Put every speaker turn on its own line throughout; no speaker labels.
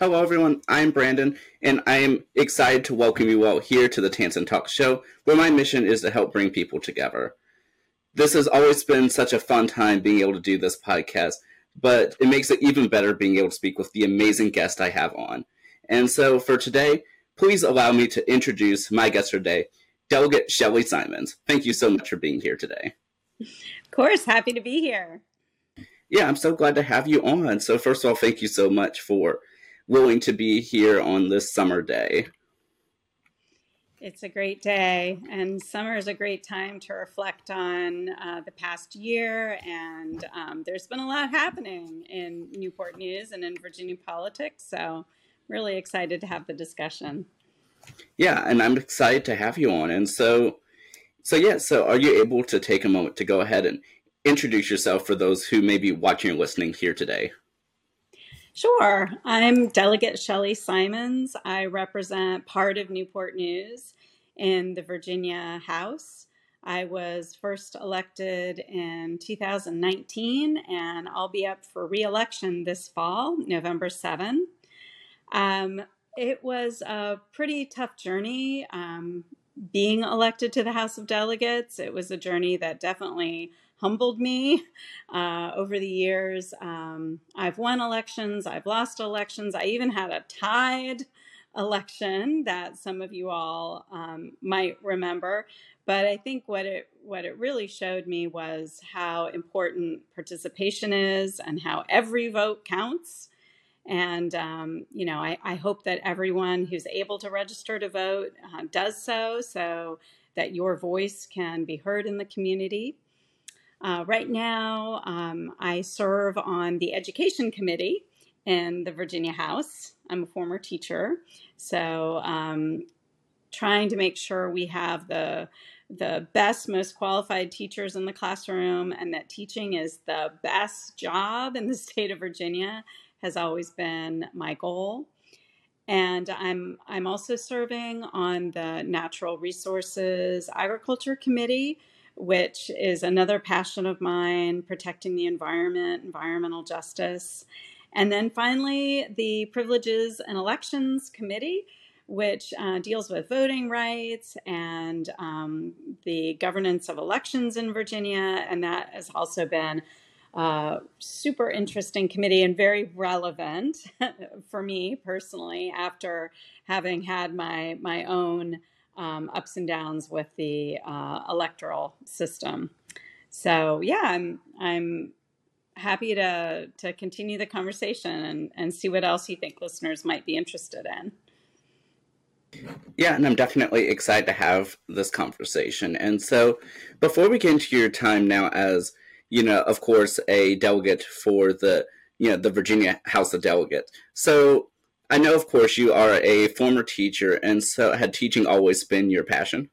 Hello, everyone. I'm Brandon, and I am excited to welcome you all here to the Tansson Talk Show, where my mission is to help bring people together. This has always been such a fun time being able to do this podcast, but it makes it even better being able to speak with the amazing guest I have on. And so for today, please allow me to introduce my guest today, Delegate Shelly Simonds. Thank you so much for being here today.
Of course, happy to be here.
Yeah, I'm so glad to have you on. So, first of all, thank you so much for willing to be here on this summer day.
It's a great day, and summer is a great time to reflect on uh, the past year. And um, there's been a lot happening in Newport News and in Virginia politics. So, really excited to have the discussion.
Yeah, and I'm excited to have you on. And so, so yeah, so are you able to take a moment to go ahead and introduce yourself for those who may be watching or listening here today?
Sure. I'm Delegate Shelly Simonds. I represent part of Newport News in the Virginia House. I was first elected in 2019, and I'll be up for reelection this fall, November 7. Um, it was a pretty tough journey um, being elected to the House of Delegates. It was a journey that definitely humbled me uh, over the years. Um, I've won elections, I've lost elections, I even had a tied election that some of you all um, might remember. But I think what it what it really showed me was how important participation is and how every vote counts. And um, you know, I, I, hope that everyone who's able to register to vote uh, does so, so that your voice can be heard in the community. Uh, right now, um, I serve on the Education Committee in the Virginia House. I'm a former teacher, so um, trying to make sure we have the the best, most qualified teachers in the classroom, and that teaching is the best job in the state of Virginia has always been my goal. And I'm I'm also serving on the Natural Resources Agriculture Committee, which is another passion of mine, protecting the environment, environmental justice. And then finally, the Privileges and Elections Committee, which uh, deals with voting rights and um, the governance of elections in Virginia. And that has also been a super interesting committee and very relevant for me personally after having had my, my own um, ups and downs with the uh, electoral system. So yeah, I'm I'm happy to to continue the conversation and, and see what else you think listeners might be interested in.
Yeah, and I'm definitely excited to have this conversation. And so, before we get into your time now, as you know, of course, a delegate for the you know the Virginia House of Delegates. So, I know, of course, you are a former teacher, and so had teaching always been your passion?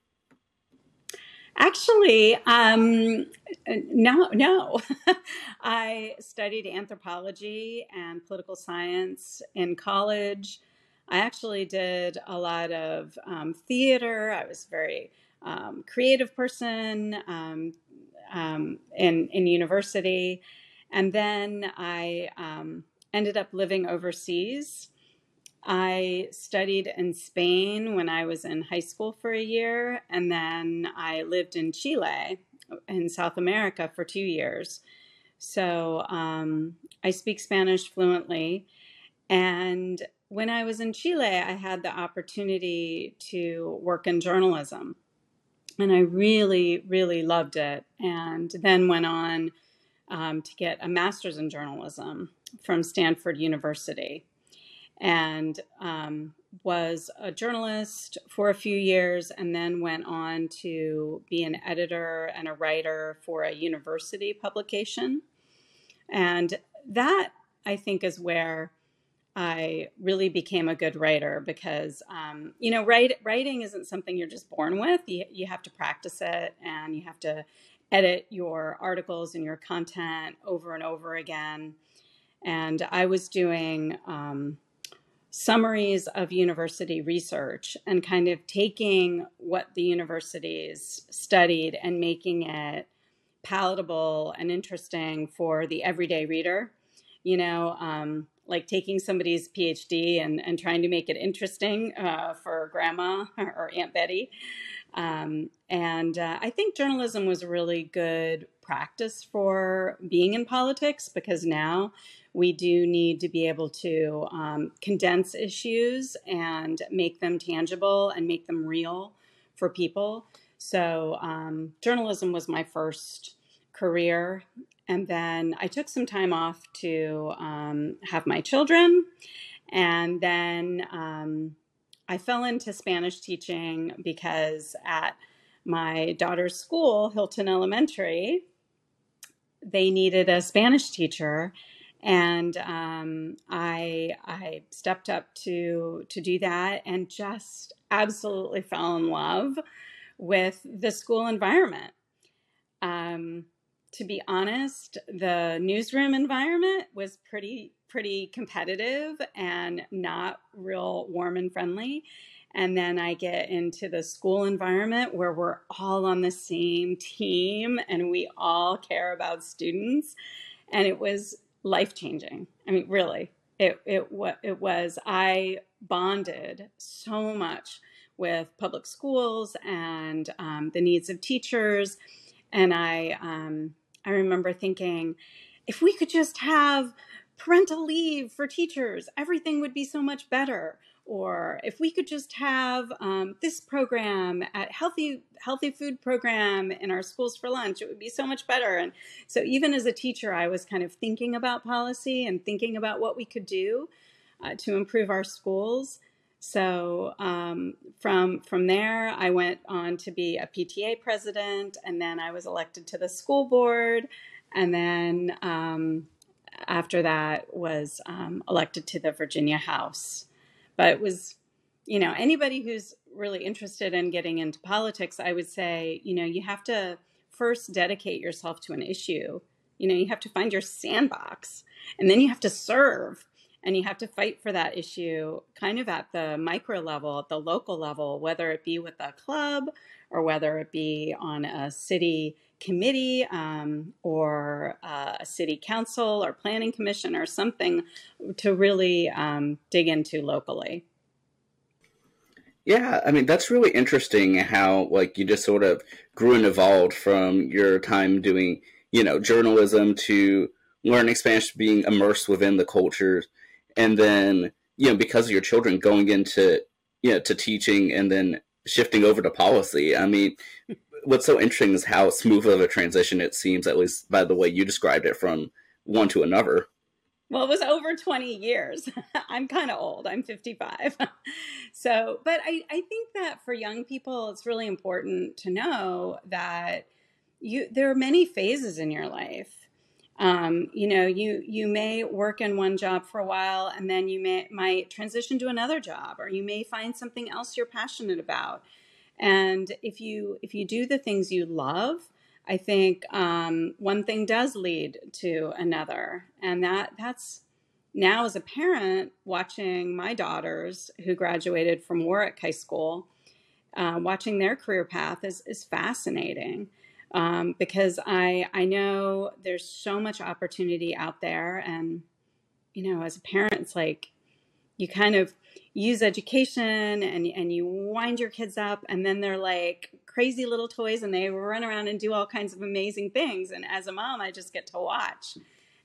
Actually, um, no, no. I studied anthropology and political science in college. I actually did a lot of um, theater. I was a very um, creative person um, um, in in university, and then I um, ended up living overseas I studied in Spain when I was in high school for a year, and then I lived in Chile in South America for two years. So um, I speak Spanish fluently. And when I was in Chile, I had the opportunity to work in journalism. And I really, really loved it. And then went on um, to get a master's in journalism from Stanford University and um, was a journalist for a few years and then went on to be an editor and a writer for a university publication. And that, I think, is where I really became a good writer because, um, you know, write, writing isn't something you're just born with. You, you have to practice it and you have to edit your articles and your content over and over again. And I was doing, um, summaries of university research and kind of taking what the universities studied and making it palatable and interesting for the everyday reader. you know, um, like taking somebody's PhD and, and trying to make it interesting uh, for grandma or Aunt Betty. Um, and uh, I think journalism was a really good practice for being in politics because now we do need to be able to um, condense issues and make them tangible and make them real for people. So, um, journalism was my first career. And then I took some time off to um, have my children. And then um, I fell into Spanish teaching because at my daughter's school, Hilton Elementary, they needed a Spanish teacher, and um, I I stepped up to to do that, and just absolutely fell in love with the school environment. Um, to be honest, the newsroom environment was pretty pretty competitive and not real warm and friendly. And then I get into the school environment where we're all on the same team and we all care about students. And it was life changing. I mean, really, it, it, it was. I bonded so much with public schools and um, the needs of teachers. And I, um, I remember thinking, if we could just have parental leave for teachers, everything would be so much better. Or if we could just have um, this program at healthy healthy food program in our schools for lunch, it would be so much better. And so even as a teacher, I was kind of thinking about policy and thinking about what we could do uh, to improve our schools. So um, from from there, I went on to be a PTA president, and then I was elected to the school board, and then um, after that was um, elected to the Virginia House. But it was, you know, anybody who's really interested in getting into politics, I would say, you know, you have to first dedicate yourself to an issue. You know, you have to find your sandbox and then you have to serve and you have to fight for that issue kind of at the micro level, at the local level, whether it be with a club or whether it be on a city committee um, or uh, a city council or planning commission or something to really um, dig into locally.
Yeah, I mean that's really interesting how like you just sort of grew and evolved from your time doing, you know, journalism to learning Spanish, being immersed within the cultures, and then you know because of your children going into you know to teaching and then shifting over to policy. I mean, what's so interesting is how smooth of a transition it seems, at least by the way you described it, from one to another.
Well, it was over 20 years. I'm kind of old. I'm 55. so, but I, I think that for young people, it's really important to know that you there are many phases in your life. Um, you know, you you may work in one job for a while, and then you may might transition to another job, or you may find something else you're passionate about. And if you if you do the things you love, I think um, one thing does lead to another, and that that's now as a parent watching my daughters who graduated from Warwick High School, uh, watching their career path is is fascinating. Um, because I I know there's so much opportunity out there, and you know, as a parent, it's like you kind of use education and and you wind your kids up and then they're like crazy little toys and they run around and do all kinds of amazing things. And as a mom i just get to watch.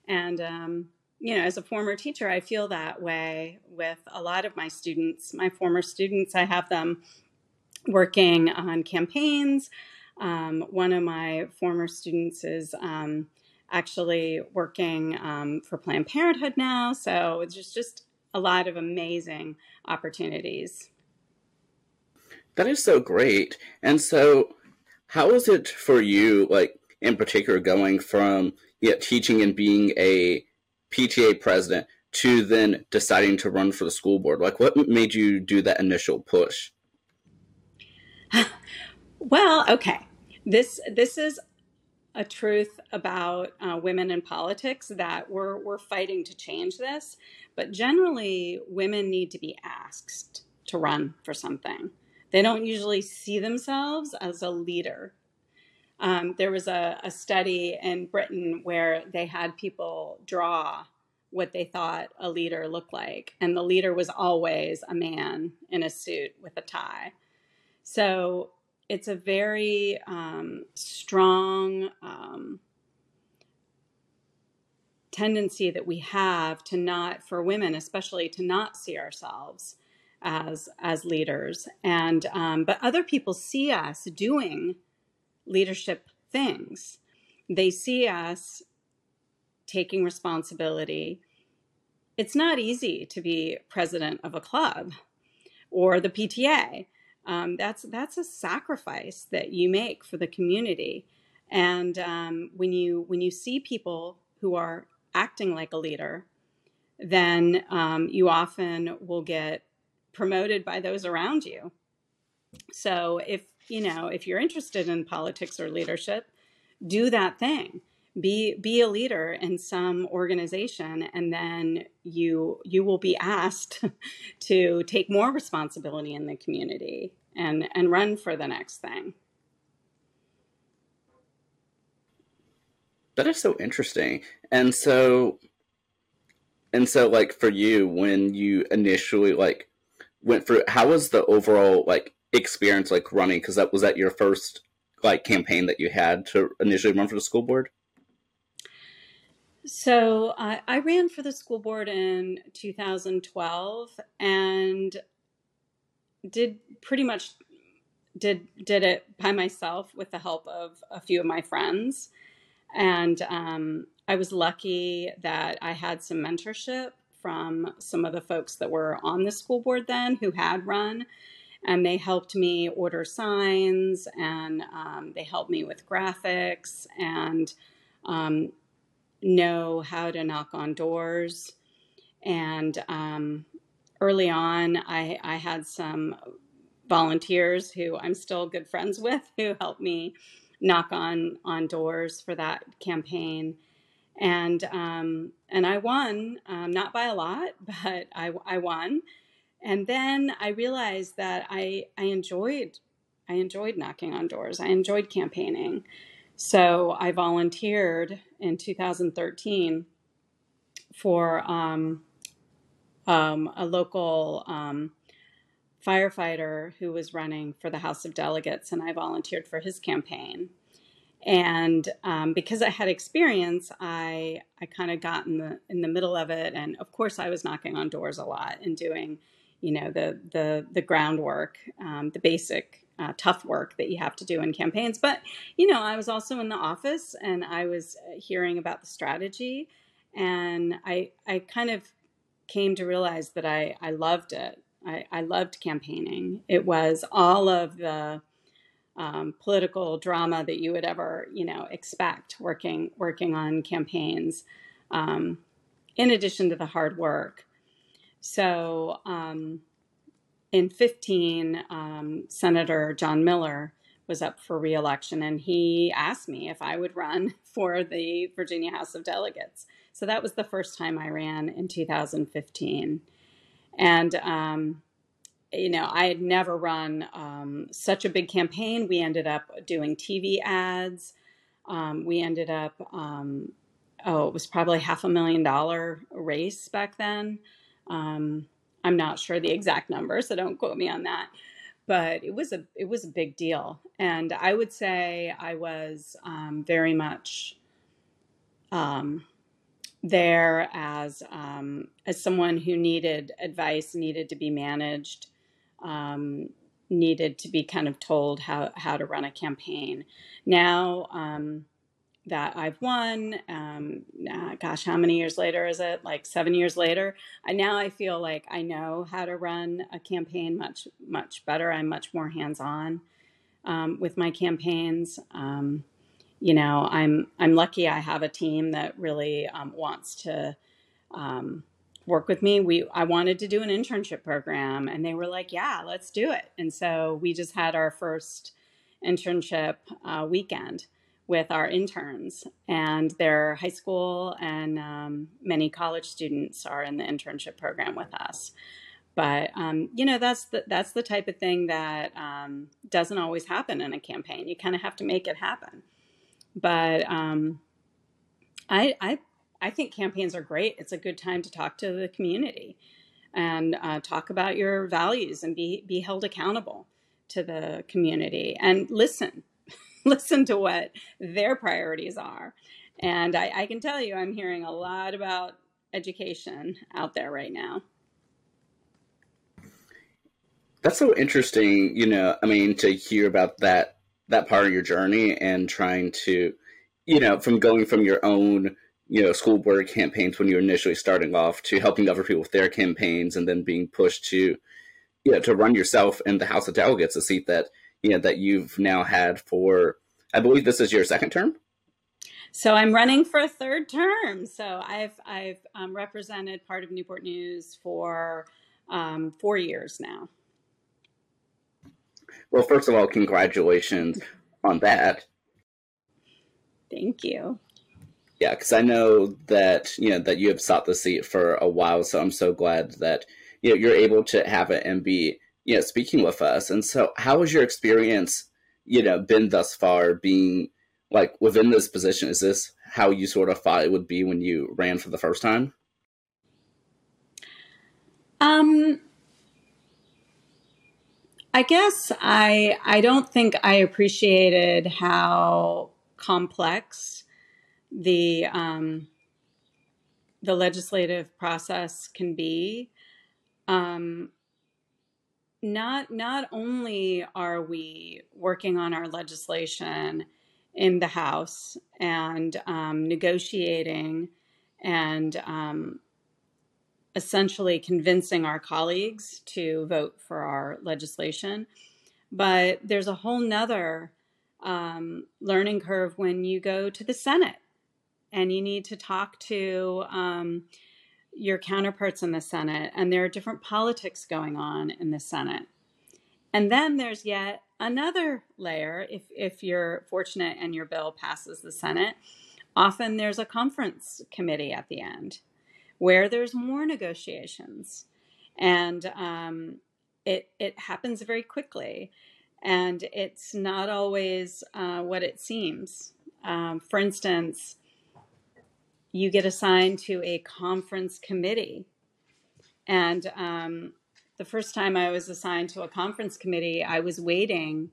And um, you know as a former teacher i feel that way with a lot of my students. My former students i have them working on campaigns. Um, one of my former students is um, actually working um, for planned parenthood now. So it's just just a lot of amazing opportunities.
That is so great. And so, how is it for you, like in particular, going from yeah, teaching and being a PTA president to then deciding to run for the school board? Like, what made you do that initial push?
well, okay. This this is a truth about uh, women in politics that we're we're fighting to change this. But generally, women need to be asked to run for something. They don't usually see themselves as a leader. Um, there was a, a, study in Britain where they had people draw what they thought a leader looked like. And the leader was always a man in a suit with a tie. So it's a very um, strong um, tendency that we have to not, for women especially, to not see ourselves as as leaders. And um, but other people see us doing leadership things. They see us taking responsibility. It's not easy to be president of a club or the PTA. Um, that's that's a sacrifice that you make for the community. And um, when you when you see people who are acting like a leader, then um, you often will get promoted by those around you. So if you know if you're interested in politics or leadership, do that thing be be a leader in some organization and then you you will be asked to take more responsibility in the community and and run for the next thing.
That is so interesting. And so and so like for you when you initially like went through how was the overall like experience like running? Because that was that your first like campaign that you had to initially run for the school board
so I, ran for the school board in 2012 and did pretty much did did it by myself with the help of a few of my friends. And um, i was lucky that i had some mentorship from some of the folks that were on the school board then who had run. And they helped me order signs and um, they helped me with graphics and um, know how to knock on doors. And um, early on, I, I had some volunteers who I'm still good friends with who helped me knock on on doors for that campaign. And um, and I won, um, not by a lot, but I, I won. And then I realized that I I enjoyed I enjoyed knocking on doors. I enjoyed campaigning. So I volunteered in 2013 for um, um, a local um, firefighter who was running for the House of Delegates, and I volunteered for his campaign. And um, because I had experience, I I kind of got in the in the middle of it, and of course I was knocking on doors a lot and doing, you know, the the the groundwork, um, the basic uh, tough work that you have to do in campaigns. But, you know, I was also in the office and I was hearing about the strategy. And I, I kind of came to realize that I, I loved it. I, I loved campaigning. It was all of the um, political drama that you would ever, you know, expect working working on campaigns, um, in addition to the hard work. So um, in 15, um, Senator John Miller was up for reelection, and he asked me if I would run for the Virginia House of Delegates. So that was the first time I ran in 2015. And, um, you know, I had never run um, such a big campaign. We ended up doing TV ads. Um, we ended up, um, oh, it was probably half a million dollar race back then. Um, I'm not sure the exact number, so don't quote me on that. But it was a it was a big deal, and I would say I was um, very much um, there as um, as someone who needed advice, needed to be managed, um, needed to be kind of told how how to run a campaign. Now um, that I've won. Um, uh, gosh, how many years later is it? Like seven years later. I now I feel like I know how to run a campaign much much better. I'm much more hands on um, with my campaigns. Um, you know, I'm I'm lucky. I have a team that really um, wants to um, work with me. We I wanted to do an internship program, and they were like, "Yeah, let's do it." And so we just had our first internship uh, weekend with our interns, and they're high school and um, many college students are in the internship program with us. But um, you know that's the that's the type of thing that um, doesn't always happen in a campaign. You kind of have to make it happen. But um, I I I think campaigns are great. It's a good time to talk to the community and uh, talk about your values and be be held accountable to the community and listen listen to what their priorities are. And I, I can tell you i'm hearing a lot about education out there right now.
That's so interesting you know i mean to hear about that that part of your journey and trying to you know from going from your own you know school board campaigns when you were initially starting off to helping other people with their campaigns and then being pushed to you know to run yourself in the house of delegates a seat that you know that you've now had for i believe this is your second term?
So i'm running for a third term. So i've i've um, represented part of newport news for um, four years now.
Well first of all congratulations on that.
Thank you.
Yeah, because I know that you know that you have sought the seat for a while, so I'm so glad that you know you're able to have it and be you know speaking with us. And so, how has your experience you know been thus far being like within this position? Is this how you sort of thought it would be when you ran for the first time?
Um, I guess I I don't think I appreciated how complex the um, the legislative process can be. Um, not not only are we working on our legislation in the House and um, negotiating and um, essentially convincing our colleagues to vote for our legislation, but there's a whole nother um, learning curve when you go to the Senate and you need to talk to um, your counterparts in the Senate, and there are different politics going on in the Senate. And then there's yet another layer if, if you're fortunate and your bill passes the Senate. Often there's a conference committee at the end where there's more negotiations. And um, it, it happens very quickly. And it's not always uh, what it seems. Um, for instance, you get assigned to a conference committee. And um, the first time I was assigned to a conference committee, I was waiting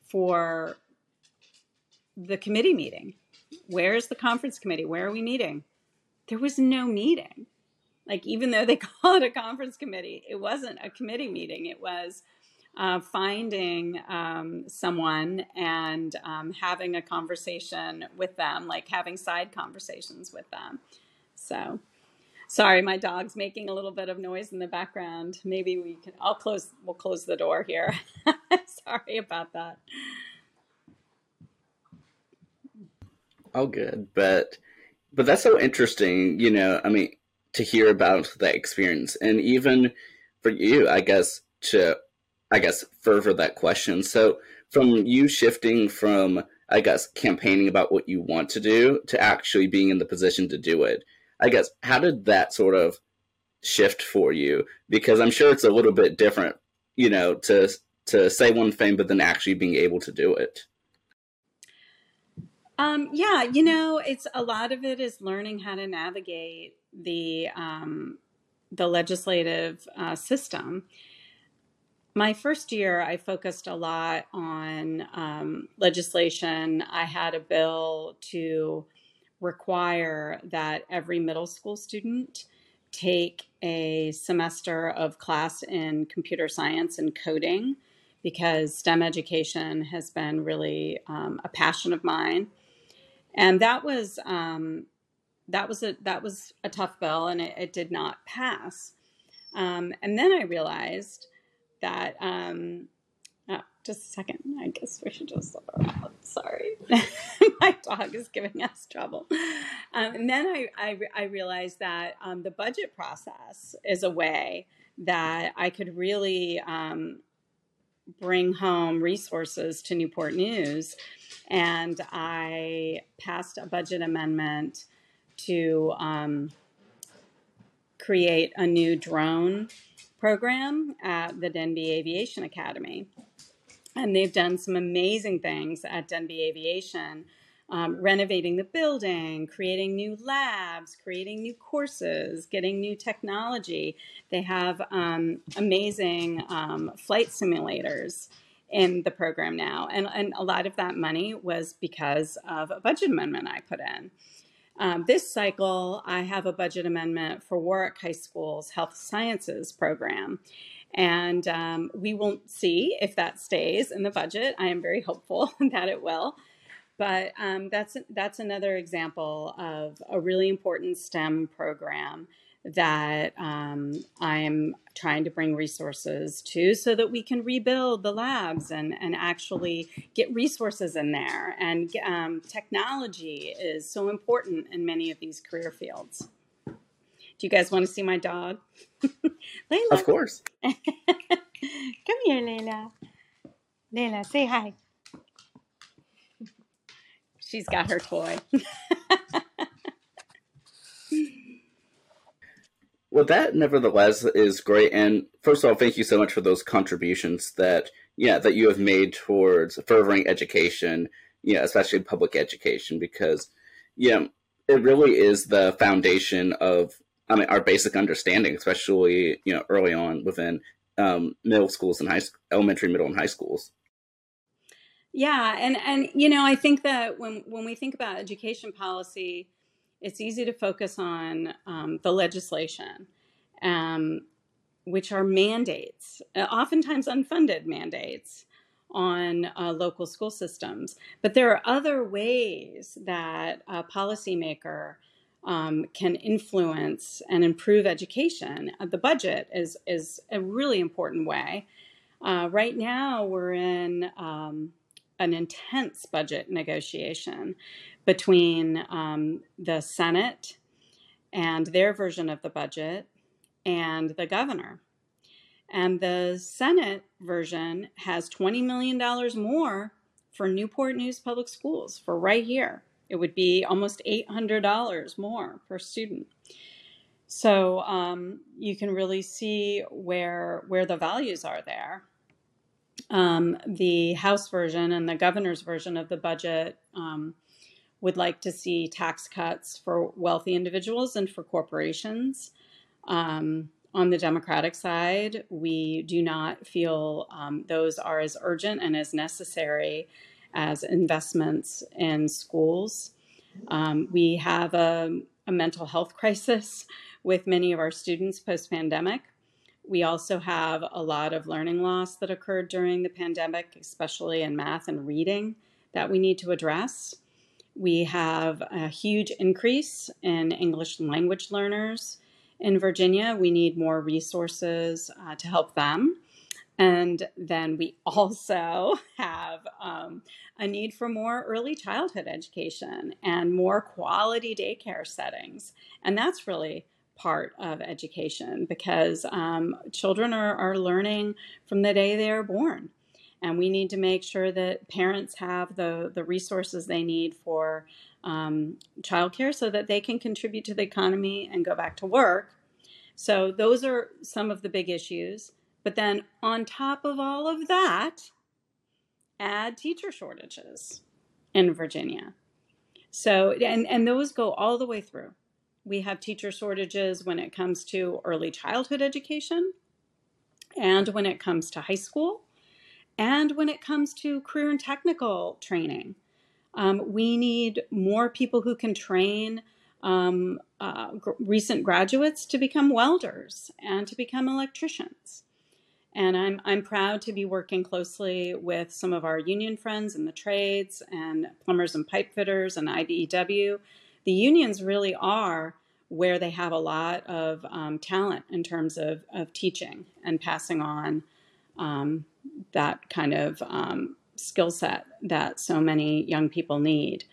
for the committee meeting. Where's the conference committee? Where are we meeting? There was no meeting. Like, even though they call it a conference committee, it wasn't a committee meeting. It was uh, finding um, someone and um, having a conversation with them, like having side conversations with them. So, sorry, my dog's making a little bit of noise in the background. Maybe we can. I'll close. We'll close the door here. sorry about that.
Oh, good, but but that's so interesting. You know, I mean, to hear about that experience, and even for you, I guess to I guess, further that question. So, from you shifting from, I guess, campaigning about what you want to do to actually being in the position to do it, I guess, how did that sort of shift for you? Because I'm sure it's a little bit different, you know, to to say one thing but then actually being able to do it.
Um, yeah, you know, it's a lot of it is learning how to navigate the um, the legislative uh, system my first year, I focused a lot on um, legislation. I had a bill to require that every middle school student take a semester of class in computer science and coding because STEM education has been really um, a passion of mine. And that was um, that was a that was a tough bill, and it, it did not pass. Um, and then I realized that um oh, just a second. I guess we should just look around. Sorry. My dog is giving us trouble. Um, and then I, I, I realized that um, the budget process is a way that I could really um, bring home resources to Newport News. And I passed a budget amendment to um, create a new drone program at the Denbigh Aviation Academy. And they've done some amazing things at Denbigh Aviation um, renovating the building, creating new labs, creating new courses, getting new technology. They have um, amazing um, flight simulators in the program now. And, and a lot of that money was because of a budget amendment I put in. Um, this cycle, I have a budget amendment for Warwick High School's health sciences program. And um, we won't see if that stays in the budget. I am very hopeful that it will. But um, that's that's another example of a really important STEM program that um, I'm trying to bring resources to so that we can rebuild the labs and, and actually get resources in there. And um, technology is so important in many of these career fields. Do you guys want to see my dog?
Layla. Of course.
Come here, Layla. Layla, say hi. She's got her toy.
well, that nevertheless is great. And first of all, thank you so much for those contributions that yeah that you have made towards furthering education, yeah, especially public education, because yeah, it really is the foundation of I mean our basic understanding, especially you know early on within um, middle schools and high elementary, middle, and high schools.
Yeah, and and you know, I think that when when we think about education policy, it's easy to focus on um, the legislation, um, which are mandates, uh, oftentimes unfunded mandates on uh, local school systems. But there are other ways that a policymaker um, can influence and improve education. Uh, the budget is is a really important way. Uh, right now, we're in um, an intense budget negotiation between um, the Senate and their version of the budget and the governor. And the Senate version has $20 million more for Newport News Public Schools for right here. It would be almost $800 more per student. So um, you can really see where where the values are there um, the House version and the governor's version of the budget um, would like to see tax cuts for wealthy individuals and for corporations. Um, on the Democratic side, we do not feel um, those are as urgent and as necessary as investments in schools. Um, we have a, a mental health crisis with many of our students post pandemic. We also have a lot of learning loss that occurred during the pandemic, especially in math and reading, that we need to address. We have a huge increase in English language learners in Virginia. We need more resources uh, to help them. And then we also have um, a need for more early childhood education and more quality daycare settings. And that's really part of education because um, children are, are learning from the day they are born. And we need to make sure that parents have the, the resources they need for um, childcare so that they can contribute to the economy and go back to work. So, those are some of the big issues. But then, on top of all of that, add teacher shortages in Virginia. So, and, and those go all the way through we have teacher shortages when it comes to early childhood education, and when it comes to high school, and when it comes to career and technical training. Um, we need more people who can train um, uh, gr- recent graduates to become welders and to become electricians. And I'm, I'm proud to be working closely with some of our union friends in the trades and plumbers and pipe fitters and IBEW the unions really are where they have a lot of um, talent in terms of, of teaching and passing on um, that kind of um, skill set that so many young people need.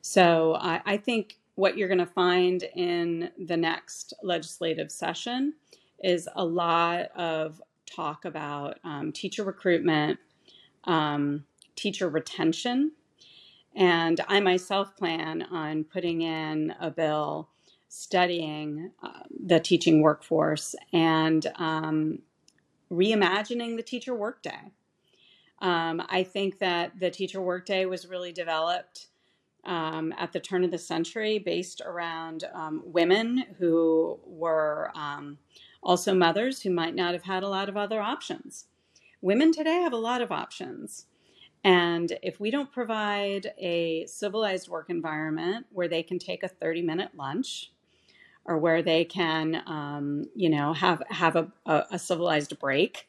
So I, I think what you're going to find in the next legislative session is a lot of talk about um, teacher recruitment, um, teacher retention, and I myself plan on putting in a bill studying uh, the teaching workforce and um, reimagining the teacher workday. Um, I think that the teacher workday was really developed um, at the turn of the century based around um, women who were um, also mothers who might not have had a lot of other options. Women today have a lot of options. And if we don't provide a civilized work environment where they can take a 30 minute lunch or where they can, um, you know, have, have a, a, a civilized break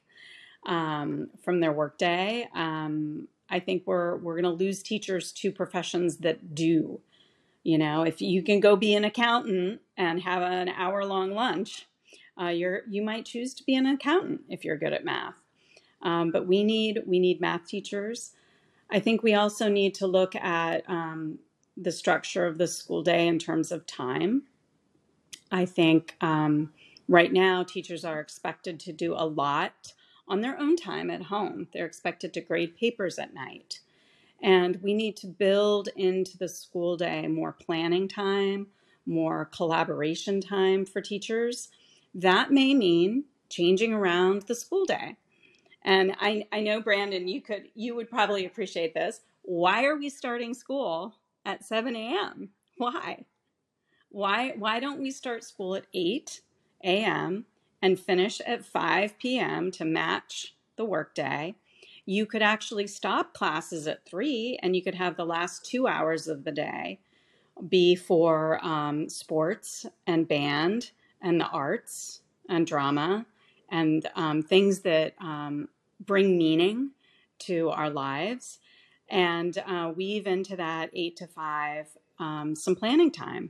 um, from their workday, um, I think we're, we're going to lose teachers to professions that do. You know, if you can go be an accountant and have an hour long lunch, uh, you're, you might choose to be an accountant if you're good at math. Um, but we need we need math teachers. I think we also need to look at um, the structure of the school day in terms of time. I think um, right now teachers are expected to do a lot on their own time at home. They're expected to grade papers at night. And we need to build into the school day more planning time, more collaboration time for teachers. That may mean changing around the school day. And I, I know Brandon, you could you would probably appreciate this. Why are we starting school at 7 a.m.? Why? Why why don't we start school at 8 a.m. and finish at 5 p.m. to match the workday? You could actually stop classes at 3 and you could have the last two hours of the day be for um, sports and band and the arts and drama and um, things that um, bring meaning to our lives and uh, weave into that eight to five um, some planning time.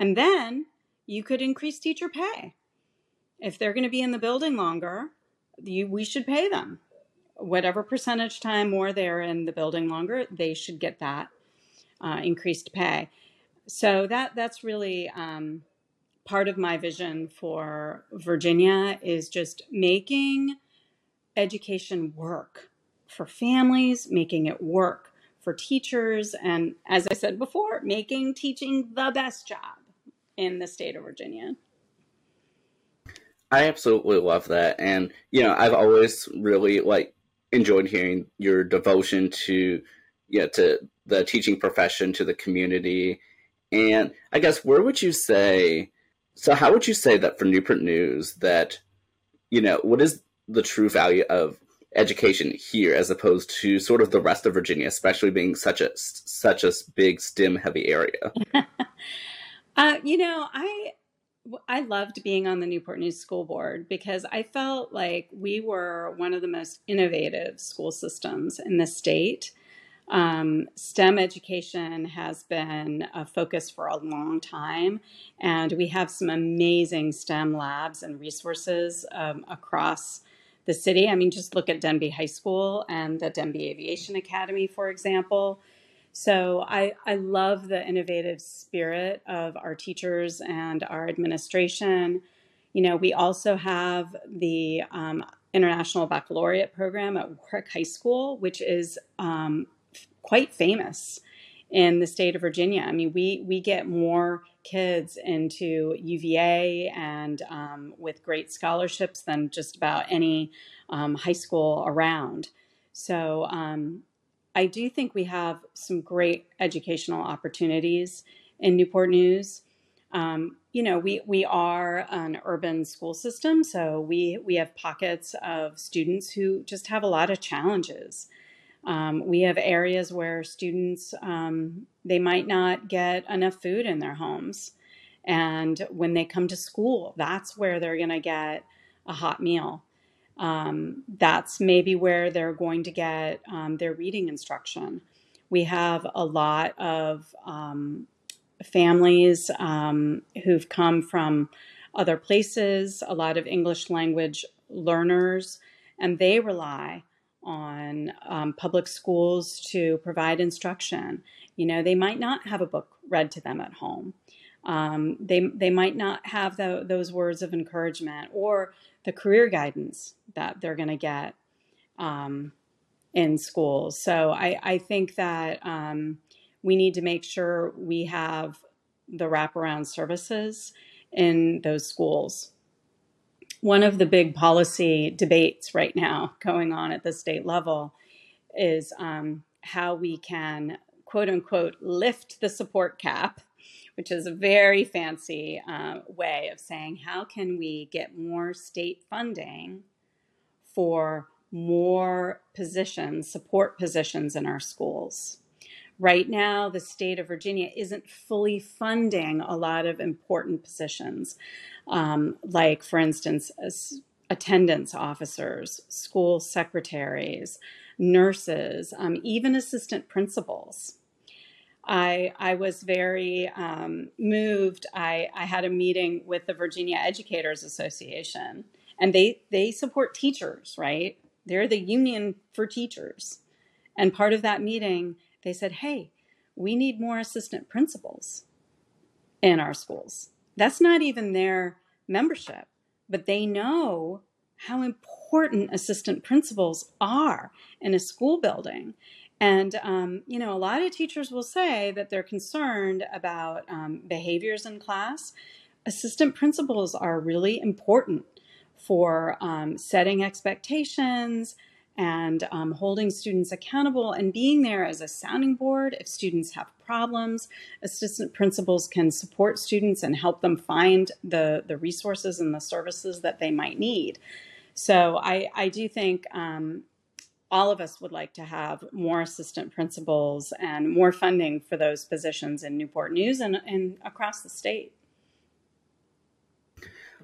And then you could increase teacher pay. If they're going to be in the building longer, you, we should pay them. Whatever percentage time more they're in the building longer, they should get that uh, increased pay. So that that's really um, part of my vision for Virginia is just making education work for families, making it work for teachers, and as I said before, making teaching the best job in the state of Virginia.
I absolutely love that. And, you know, I've always really like enjoyed hearing your devotion to, yeah, to the teaching profession, to the community. And I guess where would you say, so how would you say that for Newport News that, you know, what is the true value of education here as opposed to sort of the rest of Virginia, especially being such a such a big STEM heavy area?
uh, you know, I I loved being on the Newport News School Board because I felt like we were one of the most innovative school systems in the state. Um, STEM education has been a focus for a long time, and we have some amazing STEM labs and resources um, across the city. I mean, just look at Denbigh High School and the Denbigh Aviation Academy, for example. So I, I love the innovative spirit of our teachers and our administration. You know, we also have the um, International Baccalaureate program at Warwick High School, which is um, quite famous in the state of Virginia. I mean, we we get more kids into UVA and um, with great scholarships than just about any um, high school around. So um, I do think we have some great educational opportunities in Newport News. Um, you know, we we are an urban school system, so we we have pockets of students who just have a lot of challenges. Um, we have areas where students um, they might not get enough food in their homes, and when they come to school, that's where they're going to get a hot meal. Um, that's maybe where they're going to get um, their reading instruction. We have a lot of um, families um, who've come from other places, a lot of English language learners, and they rely on um, public schools to provide instruction. You know, they might not have a book read to them at home. Um, they, they might not have the, those words of encouragement or the career guidance that they're going to get um, in schools. So I, I think that um, we need to make sure we have the wraparound services in those schools one of the big policy debates right now going on at the state level is um, how we can quote unquote lift the support cap, which is a very fancy uh, way of saying how can we get more state funding for more positions, support positions in our schools. Right now, the state of Virginia isn't fully funding a lot of important positions, um, like, for instance, attendance officers, school secretaries, nurses, um, even assistant principals. I, I was very um, moved. I, I had a meeting with the Virginia Educators Association, and they, they support teachers, right? They're the union for teachers. And part of that meeting, they said, hey, we need more assistant principals in our schools. That's not even their membership, but they know how important assistant principals are in a school building. And, um, you know, a lot of teachers will say that they're concerned about um, behaviors in class. Assistant principals are really important for um, setting expectations and um, holding students accountable and being there as a sounding board if students have problems. Assistant principals can support students and help them find the, the resources and the services that they might need. So I, I do think um, all of us would like to have more assistant principals and more funding for those positions in Newport News and, and across the state.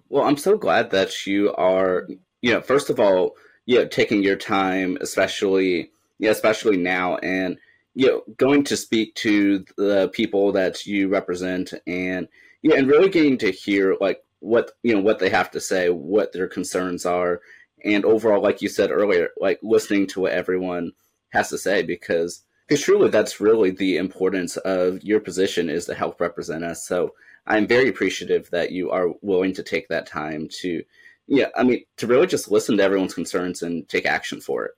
Well, I'm so glad that you are, you know, first of all, you know, taking your time, especially, yeah, especially now, and you know, going to speak to the people that you represent, and yeah, and really getting to hear like what you know what they have to say, what their concerns are, and overall, like you said earlier, like listening to what everyone has to say because because truly that's really the importance of your position is to help represent us. So I'm very appreciative that you are willing to take that time to, yeah, I mean, to really just listen to everyone's concerns and take action for it.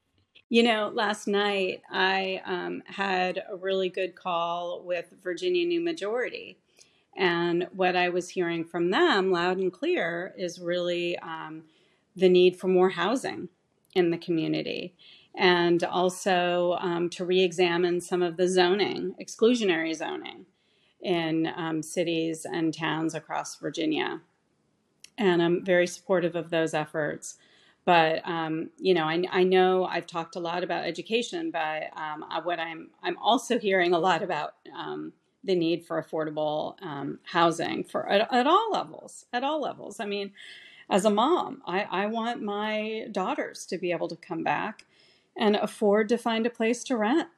You know, last night I um, had a really good call with Virginia New Majority. And what I was hearing from them loud and clear is really um, the need for more housing in the community and also um, to re examine some of the zoning, exclusionary zoning in um, cities and towns across Virginia. And I'm very supportive of those efforts. But um, you know, I, I, know I've talked a lot about education, but um, what I'm I'm also hearing a lot about um, the need for affordable um, housing for at, at, all levels. At all levels. I mean, as a mom, I, I want my daughters to be able to come back and afford to find a place to rent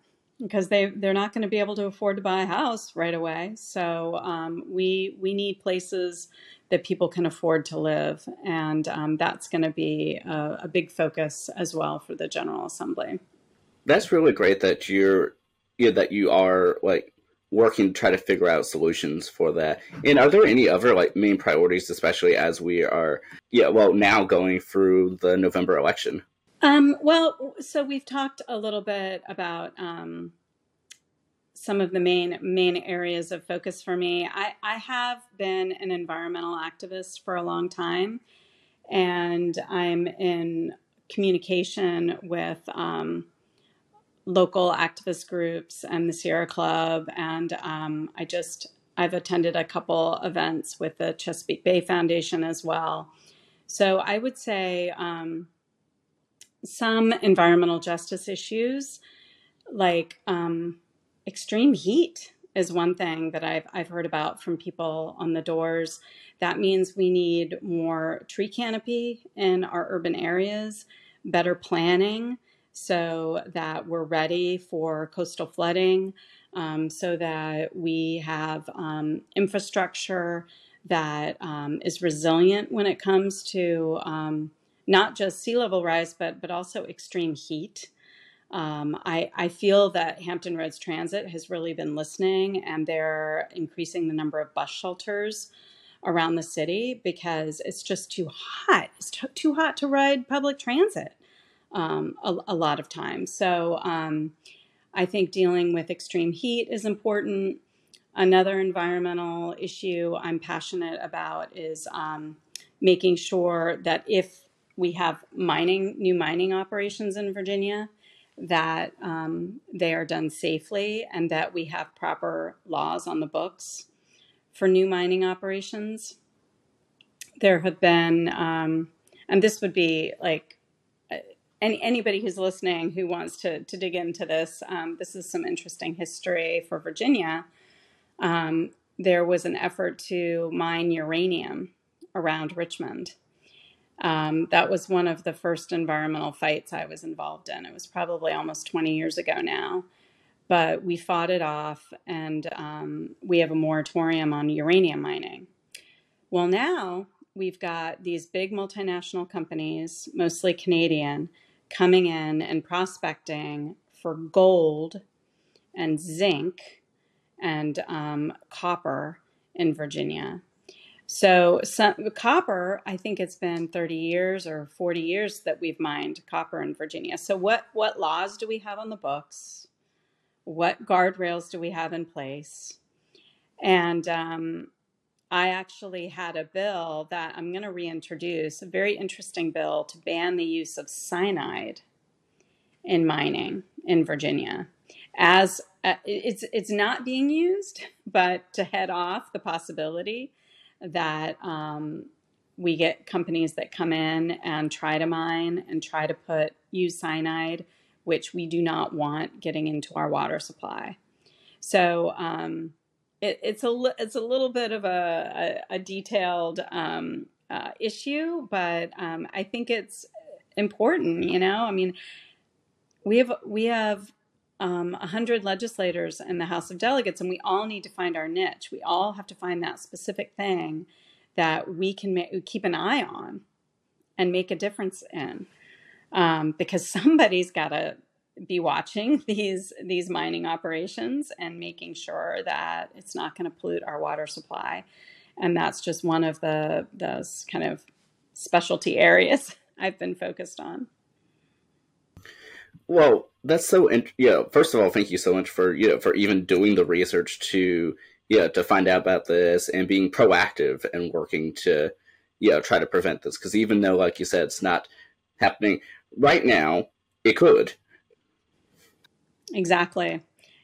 because they they're not going to be able to afford to buy a house right away. So um, we we need places that people can afford to live, and um, that's going to be a, a, big focus as well for the General Assembly.
That's really great that you're yeah, that you are like working to try to figure out solutions for that. And are there any other like main priorities, especially as we are yeah well now going through the November election?
Um, well, so we've talked a little bit about um, some of the main main areas of focus for me. I, I have been an environmental activist for a long time, and I'm in communication with um, local activist groups and the Sierra Club, and um, I just I've attended a couple events with the Chesapeake Bay Foundation as well. So I would say um, some environmental justice issues, like um, extreme heat, is one thing that I've I've heard about from people on the doors. That means we need more tree canopy in our urban areas, better planning so that we're ready for coastal flooding, um, so that we have um, infrastructure that um, is resilient when it comes to um, not just sea level rise, but but also extreme heat. Um, I, I feel that Hampton Roads Transit has really been listening, and they're increasing the number of bus shelters around the city because it's just too hot. It's too hot to ride public transit um, a, a, lot of times. So um, I think dealing with extreme heat is important. Another environmental issue I'm passionate about is um, making sure that if we have mining, new mining operations in Virginia, that um, they are done safely and that we have proper laws on the books for new mining operations. There have been, um, and this would be like any, anybody who's listening who wants to, to dig into this, um, this is some interesting history for Virginia. Um, there was an effort to mine uranium around Richmond. Um, that was one of the first environmental fights I was involved in. It was probably almost 20 years ago now, but we fought it off and um, we have a moratorium on uranium mining. Well, now we've got these big multinational companies, mostly Canadian, coming in and prospecting for gold and zinc and um, copper in Virginia. So, some, copper, I think it's been 30 years or 40 years that we've mined copper in Virginia. So, what, what laws do we have on the books? What guardrails do we have in place? And um, I actually had a bill that I'm going to reintroduce, a very interesting bill to ban the use of cyanide in mining in Virginia. As uh, it's it's not being used, but to head off the possibility that um, we get companies that come in and try to mine and try to put use cyanide, which we do not want getting into our water supply. So um, it, it's a it's a little bit of a, a, a detailed um, uh, issue, but um, I think it's important. You know, I mean, we have we have um, 100 legislators in the House of Delegates, and we all need to find our niche. We all have to find that specific thing that we can keep an eye on and make a difference in, um, because somebody's got to be watching these these mining operations and making sure that it's not going to pollute our water supply. And that's just one of the those kind of specialty areas I've been focused on.
Well, that's so. Int- yeah. First of all, thank you so much for you know for even doing the research to yeah to find out about this and being proactive and working to yeah try to prevent this because even though like you said it's not happening right now, it could.
Exactly.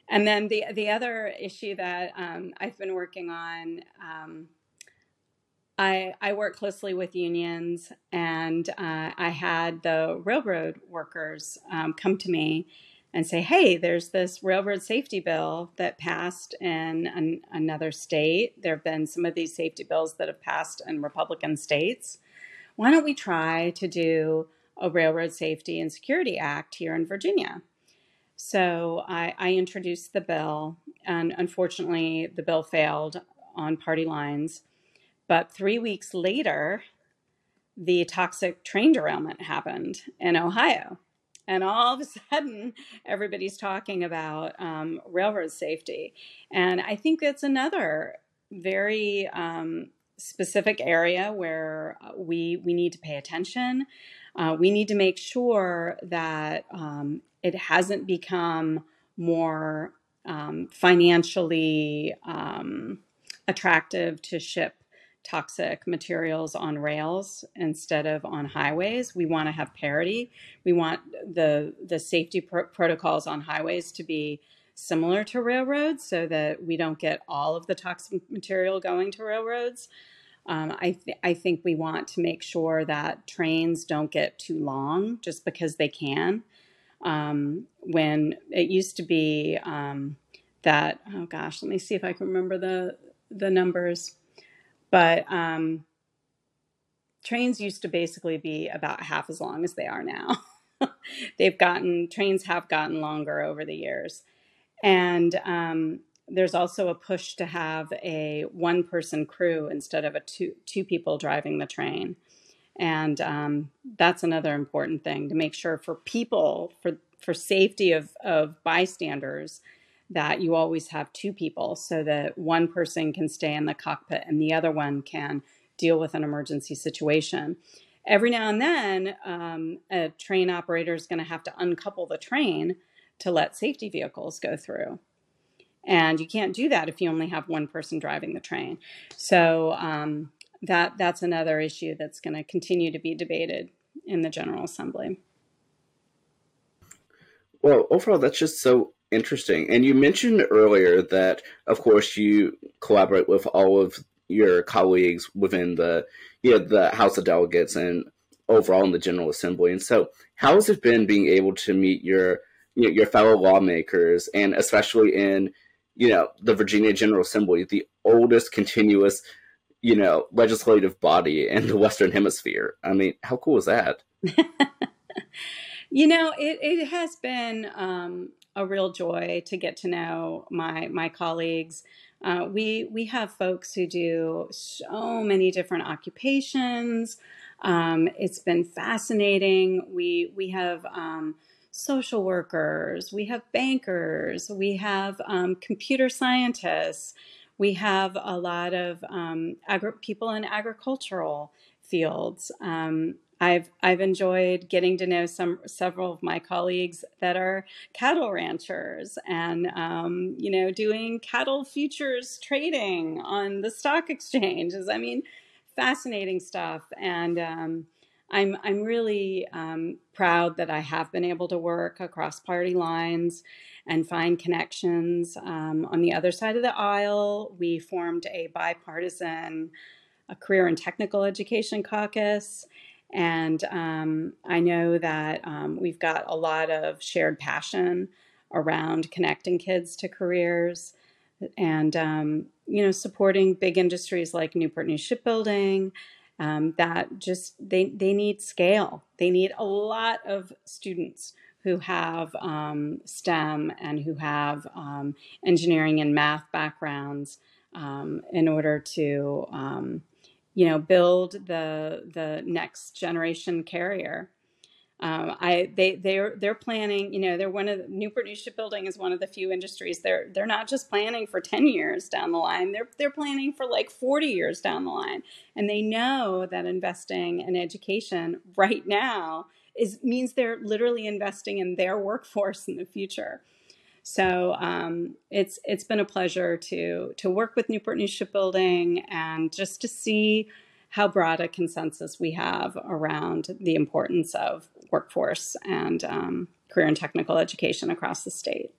And then the the other issue that um, I've been working on um, I, I work closely with unions, and uh, I had the railroad workers um, come to me and say, Hey, there's this railroad safety bill that passed in an, another state. There have been some of these safety bills that have passed in Republican states. Why don't we try to do a Railroad Safety and Security Act here in Virginia? So I, I introduced the bill, and unfortunately, the bill failed on party lines. But three weeks later, the toxic train derailment happened in Ohio. And all of a sudden, everybody's talking about um, railroad safety. And I think that's another very um, specific area where uh, we, we need to pay attention. Uh, we need to make sure that um, it hasn't become more um, financially um, attractive to ship toxic materials on rails instead of on highways. We want to have parity. We want the the safety protocols on highways to be similar to railroads so that we don't get all of the toxic material going to railroads. Um, I, th- I think we want to make sure that trains don't get too long just because they can. Um, when it used to be um, that, oh gosh, let me see if I can remember the the numbers but um, trains used to basically be about half as long as they are now. They've gotten, trains have gotten longer over the years. And um, there's also a push to have a one person crew instead of a two, two people driving the train. And um, that's another important thing to make sure for people, for, for safety of, of bystanders, that you always have two people so that one person can stay in the cockpit and the other one can deal with an emergency situation. Every now and then, um, a train operator is going to have to uncouple the train to let safety vehicles go through. And you can't do that if you only have one person driving the train. So um, that that's another issue that's going to continue to be debated in the General Assembly.
Well, overall, that's just so interesting. And you mentioned earlier that, of course, you collaborate with all of your colleagues within the you know, the House of Delegates and overall in the General Assembly. And so, how has it been being able to meet your you know, your fellow lawmakers, and especially in you know the Virginia General Assembly, the oldest continuous you know legislative body in the Western Hemisphere? I mean, how cool is that?
you know, it it has been um, a real joy to get to know my my colleagues. Uh, we we have folks who do so many different occupations. Um, it's been fascinating. We we have um, social workers, we have bankers, we have um, computer scientists, we have a lot of um, agri- people in agricultural fields. Um, I've I've enjoyed getting to know some several of my colleagues that are cattle ranchers and um, you know doing cattle futures trading on the stock exchanges. I mean, fascinating stuff, and um, I'm I'm really um, proud that I have been able to work across party lines and find connections. Um, on the other side of the aisle, we formed a bipartisan a career and technical education caucus and um, I know that um, we've got a lot of shared passion around connecting kids to careers and, um, you know, supporting big industries like Newport News Shipbuilding. Um, that just they they need scale. They need a lot of students who have um, STEM and who have um, engineering and math backgrounds in order to you know, build the the next generation carrier. Um, I they they're they're planning. You know, they're one of the, Newport News Shipbuilding is one of the few industries. They're they're not just planning for ten years down the line. They're they're planning for like forty years down the line, and they know that investing in education right now is means they're literally investing in their workforce in the future. So um, it's it's been a pleasure to to work with Newport News Shipbuilding and just to see how broad a consensus we have around the importance of workforce and um, career and technical education across the state.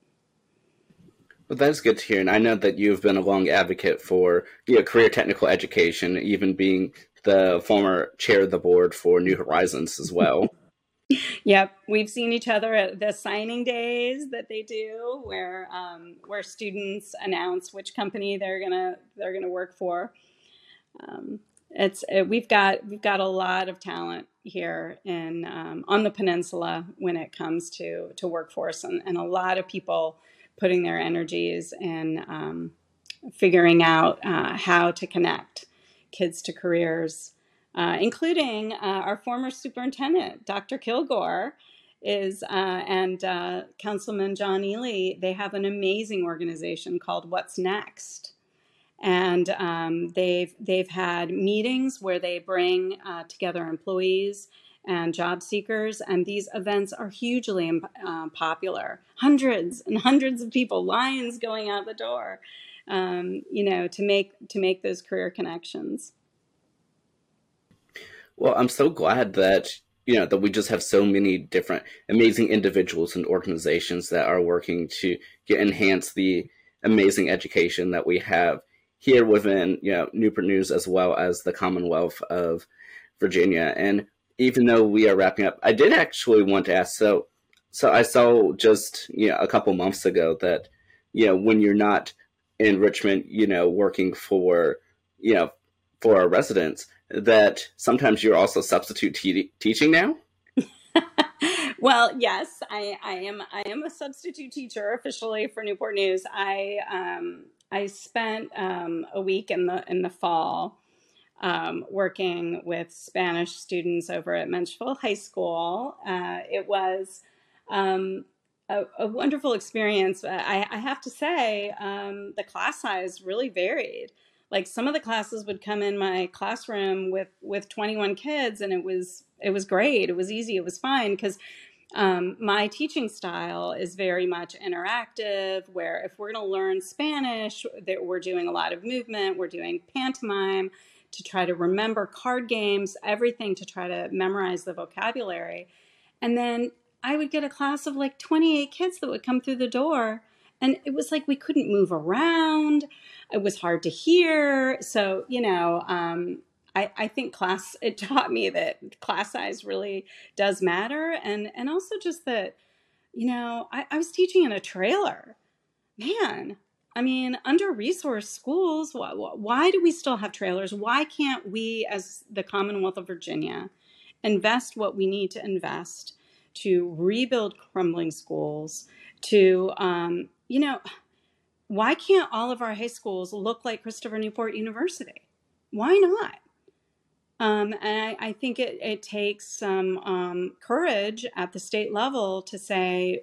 Well, that's good to hear, and I know that you've been a long advocate for you know, career technical education, even being the former chair of the board for New Horizons as well.
Yep, we've seen each other at the signing days that they do, where um, where students announce which company they're gonna they're gonna work for. Um, it's it, we've got we've got a lot of talent here in um, on the peninsula when it comes to to workforce, and, and a lot of people putting their energies and um, figuring out uh, how to connect kids to careers uh, including uh, our former superintendent, Dr. Kilgore, is uh, and uh, Councilman John Eley. They have an amazing organization called What's Next, and um, they've they've had meetings where they bring uh, together employees and job seekers, and these events are hugely um, popular. Hundreds and hundreds of people, lines going out the door, um, you know, to make to make those career connections.
Well, I'm so glad that you know that we just have so many different amazing individuals and organizations that are working to get, enhance the amazing education that we have here within you know Newport News as well as the Commonwealth of Virginia. And even though we are wrapping up, I did actually want to ask. So, so I saw just you know a couple months ago that you know when you're not in Richmond, you know, working for you know for our residents that sometimes you're also substitute te- teaching now?
well, yes, I, I am. I am a substitute teacher officially for Newport News. I um, I spent um, a week in the in the fall um, working with Spanish students over at Menchville High School. Uh, it was um, a, a, wonderful experience. I, I have to say, um, the class size really varied like some of the classes would come in my classroom with with 21 kids and it was it was great it was easy it was fine because um, my teaching style is very much interactive where if we're going to learn spanish that we're doing a lot of movement we're doing pantomime to try to remember card games everything to try to memorize the vocabulary and then I would get a class of like 28 kids that would come through the door. And it was like we couldn't move around. It was hard to hear. So, you know, um, I, I think class, it taught me that class size really does matter. And, and also just that, you know, I, I was teaching in a trailer. Man, I mean, under resourced schools, why, why do we still have trailers? Why can't we, as the Commonwealth of Virginia, invest what we need to invest to rebuild crumbling schools? To, um, you know, why can't all of our high schools look like Christopher Newport University? Why not? Um, and I, I, think it, it takes some um, courage at the state level to say,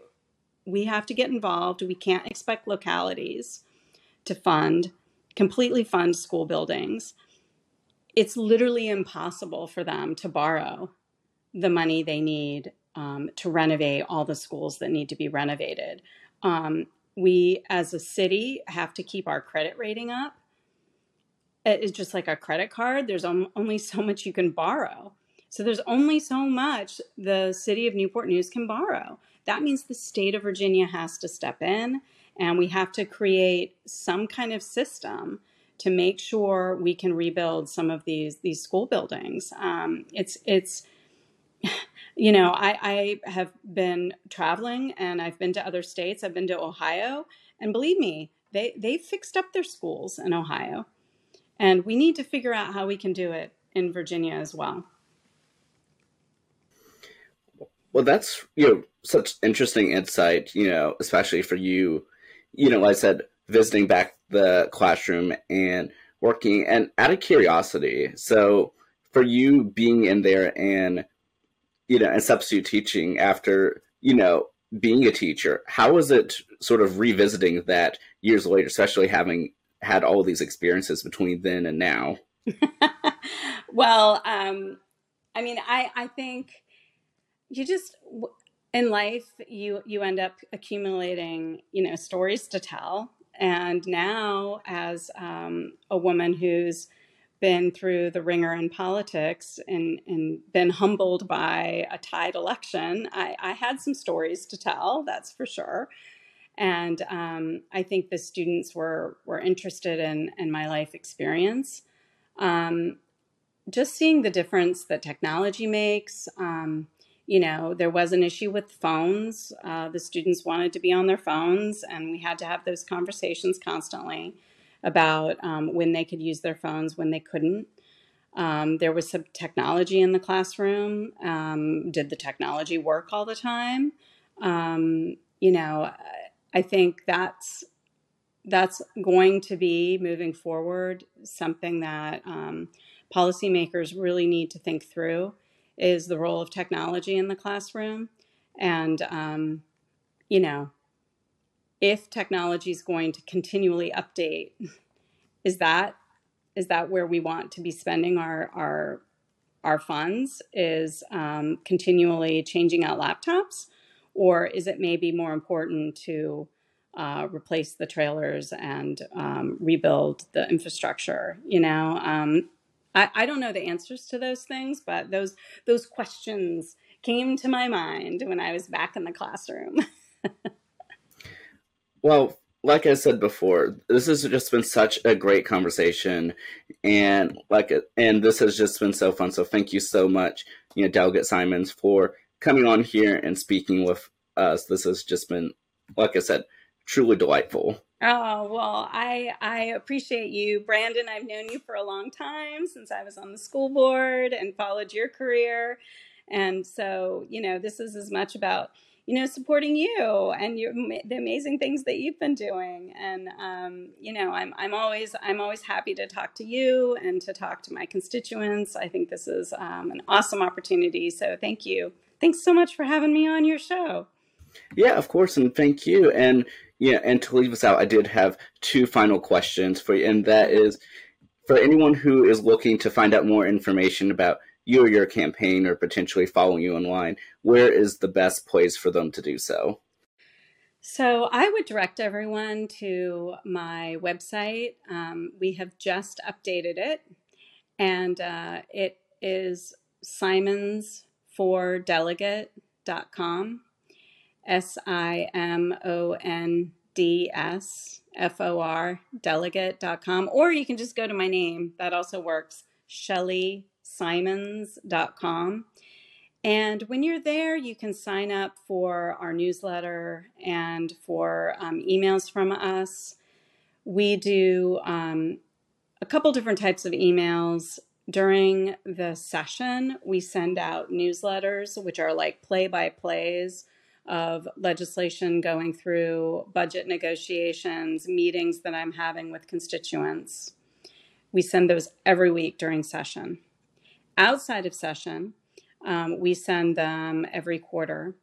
we have to get involved. We can't expect localities to fund, completely fund school buildings. It's literally impossible for them to borrow the money they need um, to renovate all the schools that need to be renovated. Um, we, as a city, have to keep our credit rating up. It's just like a credit card, there's only so much you can borrow. So there's only so much the city of Newport News can borrow. That means the state of Virginia has to step in and we have to create some kind of system to make sure we can rebuild some of these these school buildings. Um, it's it's you know I, I have been traveling and I've been to other states. I've been to Ohio, and believe me, they they fixed up their schools in Ohio, and we need to figure out how we can do it in Virginia as well.
Well, that's you know such interesting insight. You know, especially for you you know, like I said, visiting back the classroom and working and out of curiosity. So for you being in there and, you know, and substitute teaching after, you know, being a teacher, how was it sort of revisiting that years later, especially having had all these experiences between then and now?
well, um, I mean, I, I think you just in life you you end up accumulating you know stories to tell and now as um, a woman who's been through the wringer in politics and, and been humbled by a tied election I, I had some stories to tell that's for sure. And um, i think the students were were interested in in my life experience. Um, just seeing the difference that technology makes um, you know, there was an issue with phones. Uh, the students wanted to be on their phones, and we had to have those conversations constantly about um, when they could use their phones, when they couldn't. Um, there was some technology in the classroom. Um, did the technology work all the time? Um, you know, I think that's that's going to be moving forward something that um, policymakers really need to think through is the role of technology in the classroom. And, um, you know, if technology is going to continually update, is that is that where we want to be spending our our our funds? Is um, continually changing out laptops, or is it maybe more important to uh, replace the trailers and um, rebuild the infrastructure? You know, um, I, I don't know the answers to those things, but those those questions came to my mind when I was back in the classroom.
well, like I said before, this has just been such a great conversation, and like, and this has just been so fun. So thank you so much, you know, Delegate Simonds, for coming on here and speaking with us. This has just been, like I said, truly delightful.
Oh, well, I I appreciate you, Brandon. I've known you for a long time since I was on the school board and followed your career. And so, you know, this is as much about you know supporting you and your, the amazing things that you've been doing. And um, you know I'm, I'm always i'm always happy to talk to you and to talk to my constituents. I think this is um, an awesome opportunity. So thank you. Thanks so much for having me on your show.
Yeah of course and thank you. And yeah, and to leave us out, I did have two final questions for you, and that is for anyone who is looking to find out more information about you or your campaign or potentially following you online, where is the best place for them to do so?
So I would direct everyone to my website. Um, we have just updated it, and uh, it is simondsfordelegate.com. S I M O N D S F O R delegate.com. Or you can just go to my name. That also works. ShellySimonds.com. And when you're there, you can sign up for our newsletter and for um, emails from us. We do um, a couple different types of emails. During the session, we send out newsletters, which are like play by plays of legislation going through, budget negotiations, meetings that I'm having with constituents. We send those every week during session. Outside of session, um, we send them every quarter.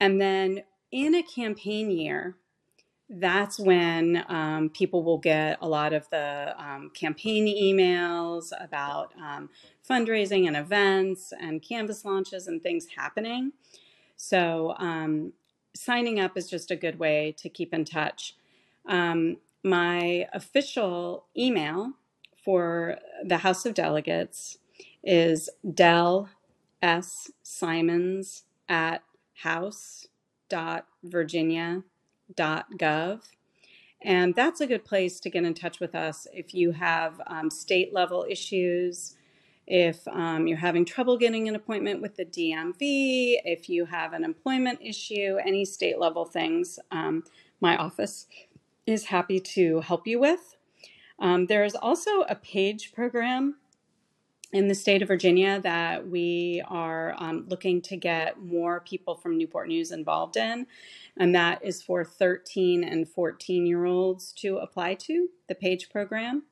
And then in a campaign year, that's when um, people will get a lot of the um, campaign emails about um, fundraising and events and canvass launches and things happening. So, um, signing up is just a good way to keep in touch. Um, my official email for the House of Delegates is Dell S. Simonds at house.virginia.com state.gov. And that's a good place to get in touch with us if you have um, state level issues, if um, you're having trouble getting an appointment with the DMV, if you have an employment issue, any state level things, um, my office is happy to help you with. Um, there is also a page program in the state of Virginia that we are um, looking to get more people from Newport News involved in. And that is for 13 and 14 year olds to apply to the PAGE program.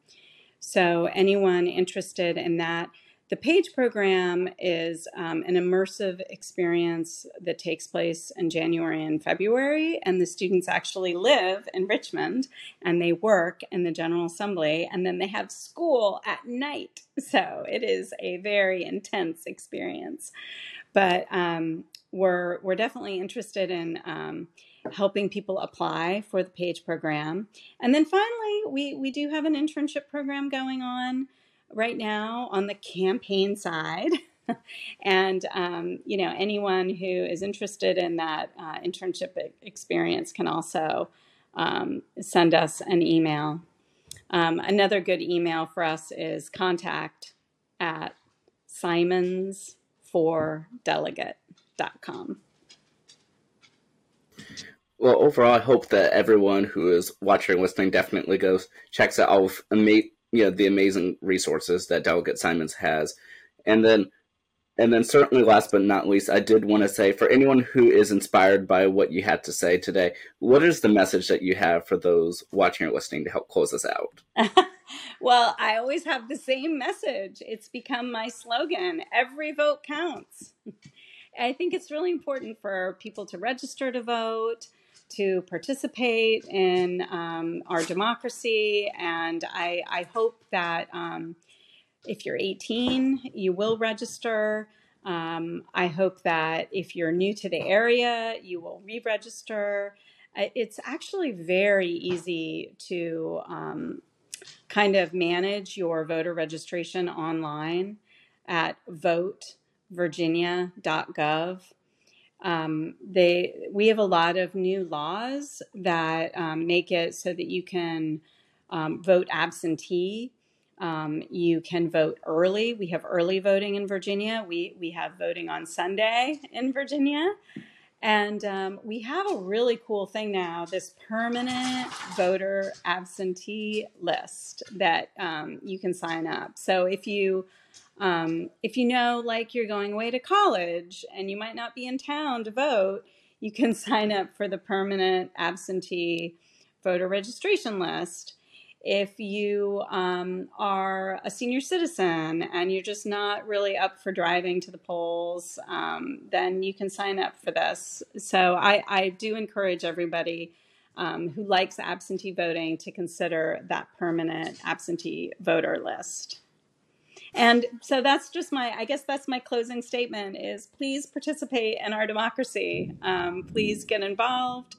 So, anyone interested in that, the PAGE program is um, an immersive experience that takes place in January and February, and the students actually live in Richmond and they work in the General Assembly, and then they have school at night. So it is a very intense experience. But um, we're, we're definitely interested in um, helping people apply for the PAGE program. And then finally, we, we do have an internship program going on right now on the campaign side. and um, you know anyone who is interested in that uh, internship experience can also um, send us an email. Um, another good email for us is contact at simondsfordelegate.com.
Well, overall, I hope that everyone who is watching listening definitely goes checks out all of you know the amazing resources that Delegate Simonds has, and then and then certainly last but not least, I did want to say for anyone who is inspired by what you had to say today, what is the message that you have for those watching or listening to help close us out?
well, I always have the same message. It's become my slogan every vote counts. I think it's really important for people to register to vote, to participate in um, our democracy. And I, I hope that um, if you're 18, you will register. Um, I hope that if you're new to the area, you will re register. It's actually very easy to um, kind of manage your voter registration online at votevirginia.gov. Um, they we have a lot of new laws that um, make it so that you can um, vote absentee. Um, you can vote early. We have early voting in Virginia. We we have voting on Sunday in Virginia, and um, we have a really cool thing now: this permanent voter absentee list that um, you can sign up. So if you um, if you know, like, you're going away to college and you might not be in town to vote, you can sign up for the permanent absentee voter registration list. If you um, are a senior citizen and you're just not really up for driving to the polls, um, then you can sign up for this. So I, I do encourage everybody um, who likes absentee voting to consider that permanent absentee voter list. And so that's just my, I guess that's my closing statement is please participate in our democracy. Um, please get involved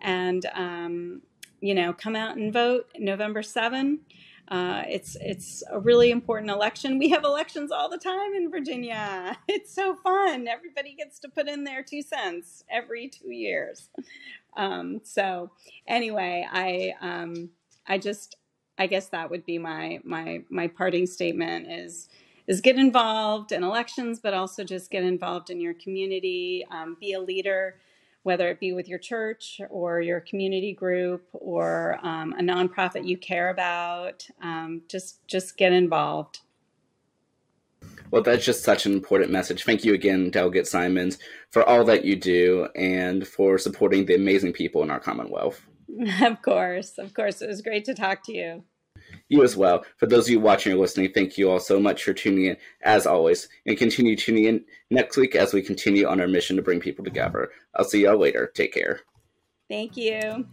and, um, you know, come out and vote November 7. Uh, it's it's a really important election. We have elections all the time in Virginia. It's so fun. Everybody gets to put in their two cents every two years. Um, so anyway, I um, I just I guess that would be my my my parting statement is is get involved in elections, but also just get involved in your community. Um, be a leader whether it be with your church or your community group or um, a nonprofit you care about. Um, just just get involved.
Well, that's just such an important message. Thank you again, Delegate Simonds, for all that you do and for supporting the amazing people in our Commonwealth.
Of course, of course. It was great to talk to you.
You as well. For those of you watching or listening, thank you all so much for tuning in, as always, and continue tuning in next week as we continue on our mission to bring people together. I'll see y'all later. Take care.
Thank you.